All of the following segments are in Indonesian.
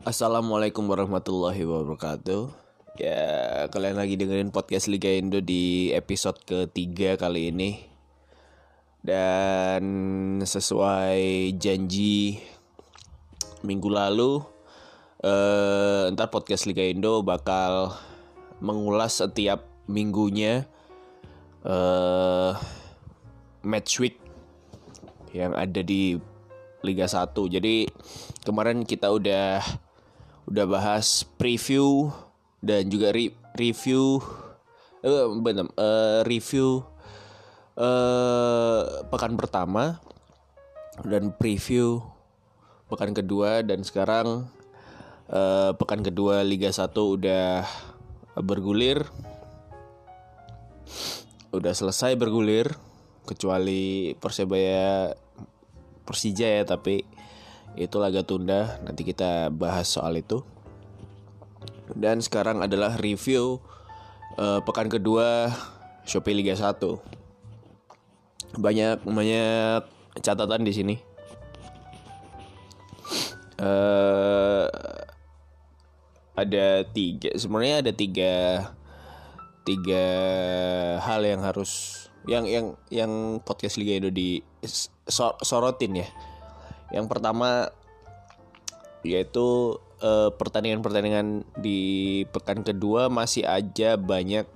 Assalamualaikum warahmatullahi wabarakatuh Ya kalian lagi dengerin podcast Liga Indo di episode ketiga kali ini Dan sesuai janji minggu lalu eh, Ntar podcast Liga Indo bakal mengulas setiap minggunya eh, Match week yang ada di Liga 1. Jadi kemarin kita udah udah bahas preview dan juga re review eh benar uh, review uh, pekan pertama dan preview pekan kedua dan sekarang uh, pekan kedua Liga 1 udah bergulir. Udah selesai bergulir kecuali Persebaya Persija ya tapi itu laga tunda nanti kita bahas soal itu. Dan sekarang adalah review uh, pekan kedua Shopee Liga 1 banyak banyak catatan di sini. Uh, ada tiga sebenarnya ada tiga tiga hal yang harus yang yang yang podcast Liga Indo di sorotin ya. Yang pertama yaitu pertandingan pertandingan-pertandingan di pekan kedua masih aja banyak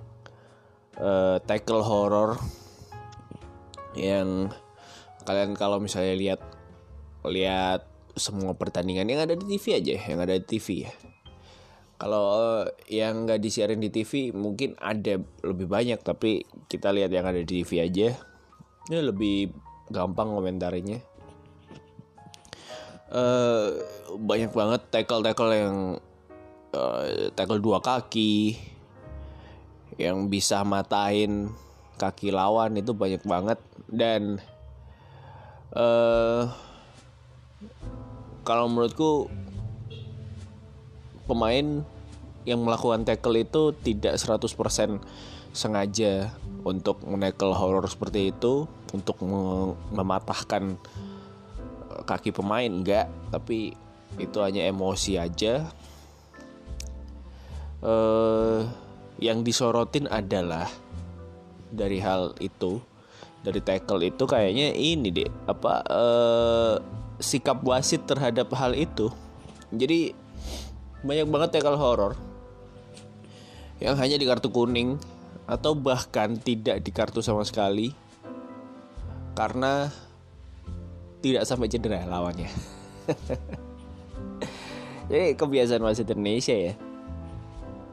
uh, tackle horror yang kalian kalau misalnya lihat lihat semua pertandingan yang ada di TV aja, yang ada di TV ya. Kalau yang nggak disiarin di TV mungkin ada lebih banyak tapi kita lihat yang ada di TV aja. Ini lebih gampang komentarinya uh, banyak banget tackle tackle yang uh, tackle dua kaki yang bisa matain kaki lawan itu banyak banget. Dan uh, kalau menurutku pemain yang melakukan tackle itu tidak 100% sengaja untuk menekel horror seperti itu untuk mematahkan eh, kaki pemain enggak. Tapi itu hanya emosi aja. Uh, yang disorotin adalah dari hal itu dari tackle itu kayaknya ini deh apa uh, sikap wasit terhadap hal itu. Jadi banyak banget tackle horror yang hanya di kartu kuning atau bahkan tidak di kartu sama sekali. Karena tidak sampai cedera lawannya. Jadi kebiasaan wasit Indonesia ya.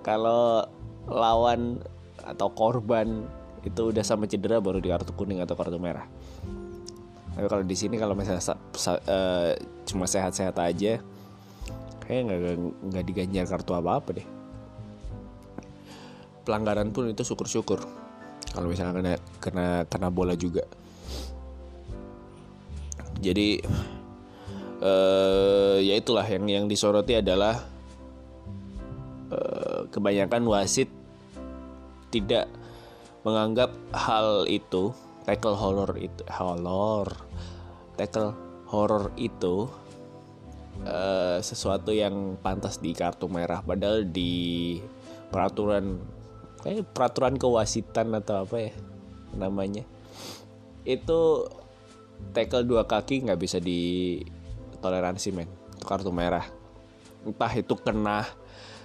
Kalau lawan atau korban itu udah sampai cedera baru di kartu kuning atau kartu merah. Tapi kalau di sini kalau misalnya uh, cuma sehat-sehat aja, kayak nggak nggak diganjar kartu apa-apa deh. Pelanggaran pun itu syukur-syukur. Kalau misalnya kena kena kena bola juga jadi uh, ya itulah yang yang disoroti adalah uh, kebanyakan wasit tidak menganggap hal itu tackle horror itu horror tackle horror itu uh, sesuatu yang pantas di kartu merah. Padahal di peraturan kayak peraturan kewasitan atau apa ya namanya itu tackle dua kaki nggak bisa ditoleransi men. Itu kartu merah. Entah itu kena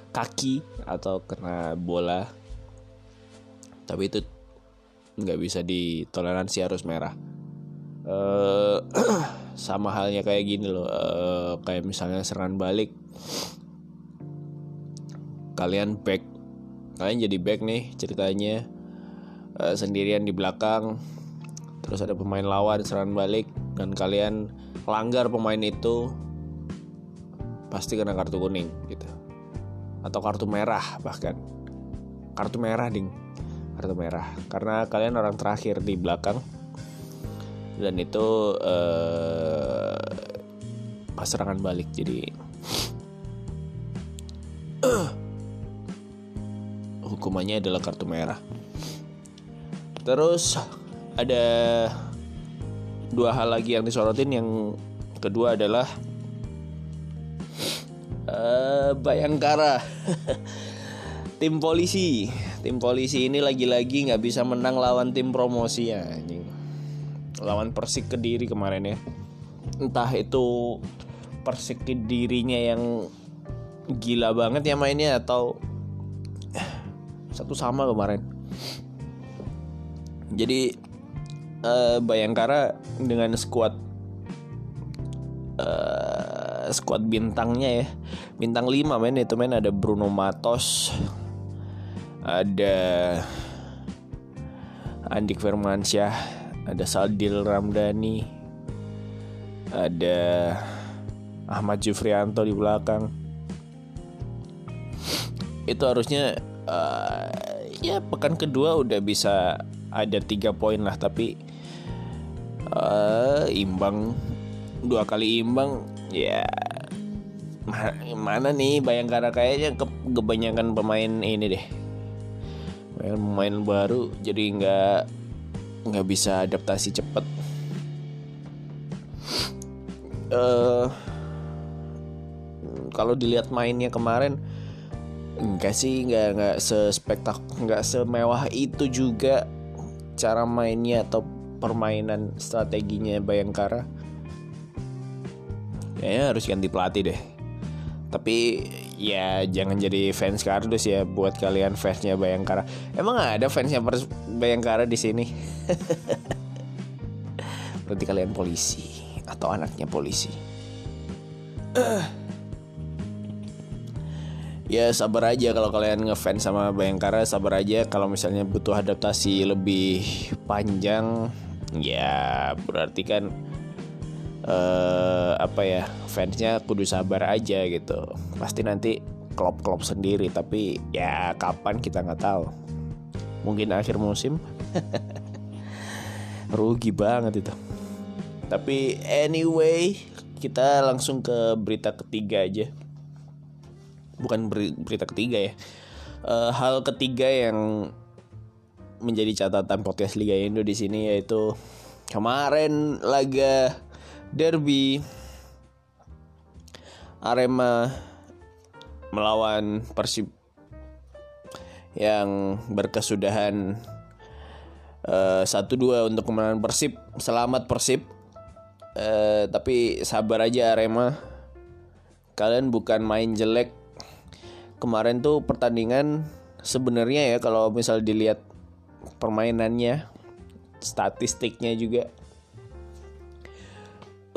kaki atau kena bola. Tapi itu nggak bisa ditoleransi harus merah. Uh, sama halnya kayak gini loh. Uh, kayak misalnya serangan balik. Kalian back. Kalian jadi back nih ceritanya. Uh, sendirian di belakang terus ada pemain lawan serangan balik dan kalian langgar pemain itu pasti kena kartu kuning gitu. Atau kartu merah bahkan. Kartu merah ding. Kartu merah. Karena kalian orang terakhir di belakang. Dan itu uh, pas serangan balik jadi hukumannya adalah kartu merah. Terus ada dua hal lagi yang disorotin. Yang kedua adalah uh, Bayangkara. Tim polisi. Tim polisi ini lagi-lagi nggak bisa menang lawan tim promosi ya lawan Persik Kediri kemarin ya. Entah itu Persik Kedirinya yang gila banget ya mainnya atau satu sama kemarin. Jadi uh, Bayangkara dengan skuad uh, skuad bintangnya ya bintang 5 men itu men ada Bruno Matos ada Andik Firmansyah, ada Saldil Ramdhani, ada Ahmad Jufrianto di belakang. Itu harusnya uh, ya pekan kedua udah bisa ada tiga poin lah, tapi uh, imbang. Dua kali imbang ya mana nih Bayangkara kayaknya kebanyakan pemain ini deh. Pemain baru jadi nggak nggak bisa adaptasi cepet. Uh, kalau dilihat mainnya kemarin enggak sih nggak nggak sespektak nggak semewah itu juga cara mainnya atau permainan strateginya Bayangkara ya harus ganti pelatih deh tapi ya jangan jadi fans kardus ya buat kalian fansnya Bayangkara. Emang ada fansnya Bayangkara di sini? Berarti kalian polisi atau anaknya polisi. Ya sabar aja kalau kalian ngefans sama Bayangkara sabar aja kalau misalnya butuh adaptasi lebih panjang ya berarti kan uh, apa ya fansnya kudu sabar aja gitu. Pasti nanti klop-klop sendiri tapi ya kapan kita nggak tahu. Mungkin akhir musim rugi banget itu. Tapi anyway kita langsung ke berita ketiga aja. Bukan berita ketiga ya. Uh, hal ketiga yang menjadi catatan podcast Liga Indo di sini yaitu kemarin laga derby Arema melawan Persib yang berkesudahan eh, satu uh, dua untuk kemenangan Persib. Selamat Persib. Uh, tapi sabar aja Arema. Kalian bukan main jelek. Kemarin tuh pertandingan sebenarnya ya kalau misal dilihat permainannya, statistiknya juga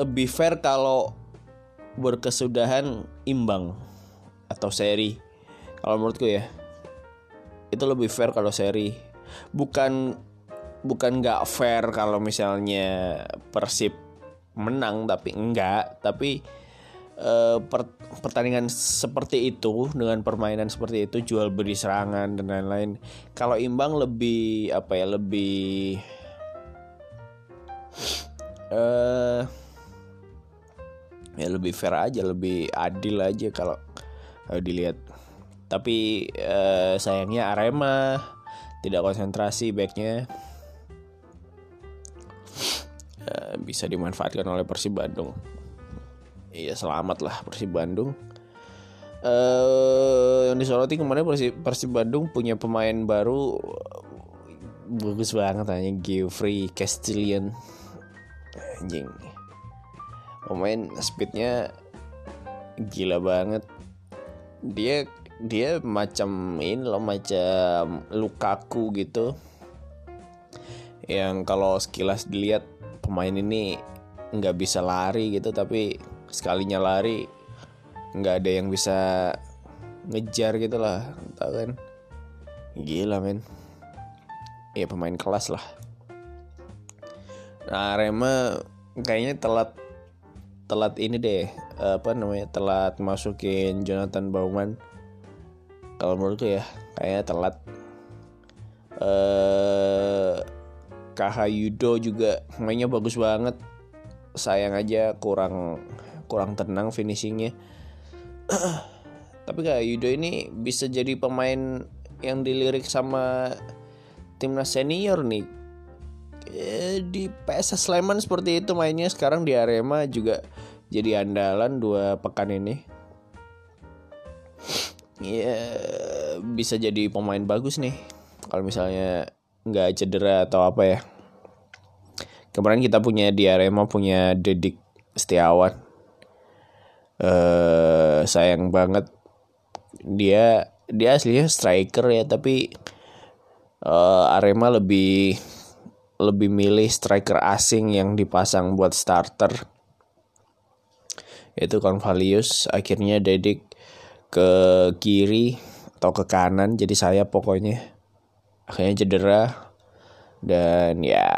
lebih fair kalau berkesudahan imbang atau seri. Kalau menurutku ya, itu lebih fair kalau seri. Bukan bukan nggak fair kalau misalnya Persib menang tapi enggak, tapi uh, per, pertandingan seperti itu dengan permainan seperti itu jual beli serangan dan lain-lain. Kalau imbang lebih apa ya lebih uh, ya lebih fair aja lebih adil aja kalau dilihat tapi eh, sayangnya Arema tidak konsentrasi backnya eh, bisa dimanfaatkan oleh Persib Bandung iya selamat lah Persib Bandung. Eh, yang disoroti kemarin Persib, Persib Bandung punya pemain baru bagus banget hanya Geoffrey Castillion anjing. Pemain speednya gila banget. Dia dia macam ini loh macam Lukaku gitu. Yang kalau sekilas dilihat pemain ini nggak bisa lari gitu tapi sekalinya lari nggak ada yang bisa ngejar gitu lah tau kan? Gila men. Ya pemain kelas lah. Nah Rema kayaknya telat telat ini deh apa namanya telat masukin Jonathan Bauman. Kalau menurutku ya kayaknya telat. Eh Yudo juga mainnya bagus banget. Sayang aja kurang kurang tenang finishingnya. Tapi KH Yudo ini bisa jadi pemain yang dilirik sama timnas senior nih. Eh, di PSS Sleman seperti itu mainnya. Sekarang di Arema juga jadi andalan dua pekan ini. Ya bisa jadi pemain bagus nih. Kalau misalnya nggak cedera atau apa ya. Kemarin kita punya di Arema punya Dedik Setiawan eh sayang banget. Dia dia aslinya striker ya tapi uh, Arema lebih lebih milih striker asing yang dipasang buat starter. Itu Convalius akhirnya Dedik ke kiri atau ke kanan jadi saya pokoknya. Akhirnya cedera dan ya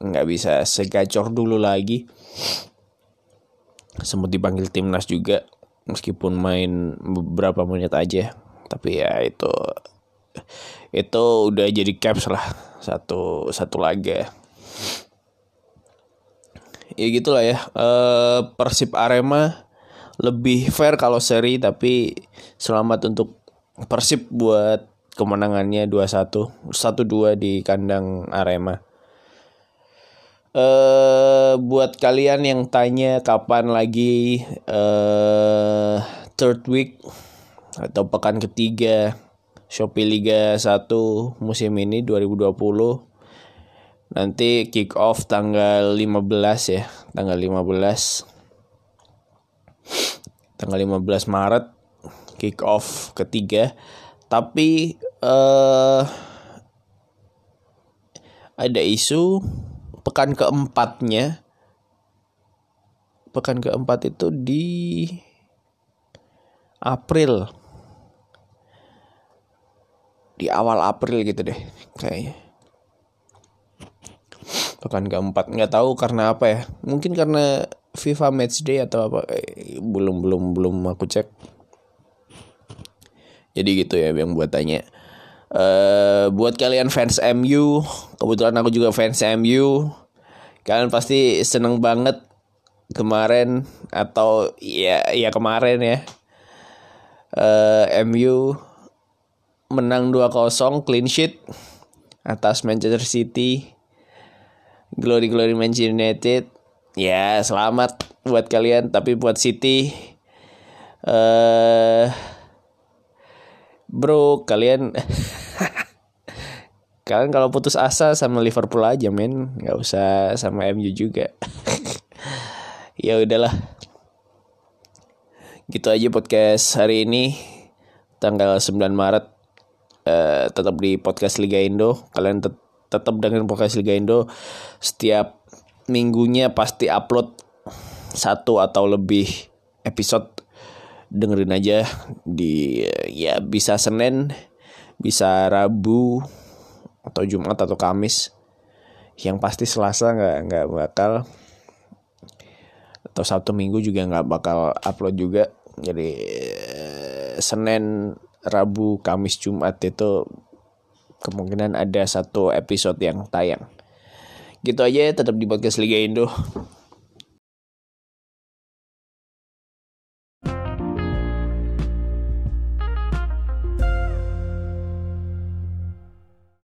nggak bisa segacor dulu lagi sempat dipanggil timnas juga meskipun main beberapa menit aja. Tapi ya itu itu udah jadi caps lah satu satu laga. Ya gitulah ya e, Persib Arema lebih fair kalau seri tapi selamat untuk Persib buat kemenangannya 2-1 1-2 di kandang Arema uh, buat kalian yang tanya kapan lagi uh, third week atau pekan ketiga Shopee Liga 1 musim ini 2020 nanti kick off tanggal 15 ya tanggal 15 tanggal 15 Maret kick off ketiga. Tapi uh, ada isu pekan keempatnya. Pekan keempat itu di April. Di awal April gitu deh kayaknya. Pekan keempat. Nggak tahu karena apa ya. Mungkin karena FIFA Matchday atau apa. Eh, belum belum belum aku cek. Jadi gitu ya yang buat tanya Uh, buat kalian fans MU, kebetulan aku juga fans MU. Kalian pasti seneng banget kemarin atau ya ya kemarin ya. Uh, eh, MU menang 2-0 clean sheet atas Manchester City. Glory glory Manchester United. Ya, selamat buat kalian tapi buat City eh uh, Bro, kalian kalian kalau putus asa sama Liverpool aja men. Nggak usah sama MU juga. Ya udahlah. Gitu aja podcast hari ini. Tanggal 9 Maret uh, tetap di podcast Liga Indo. Kalian tet tetap dengan podcast Liga Indo. Setiap minggunya pasti upload satu atau lebih episode. Dengerin aja di ya bisa Senin bisa Rabu atau Jumat atau Kamis yang pasti Selasa nggak nggak bakal atau Sabtu Minggu juga nggak bakal upload juga. Jadi eh, Senin Rabu Kamis Jumat itu kemungkinan ada satu episode yang tayang. Gitu aja tetap di podcast Liga Indo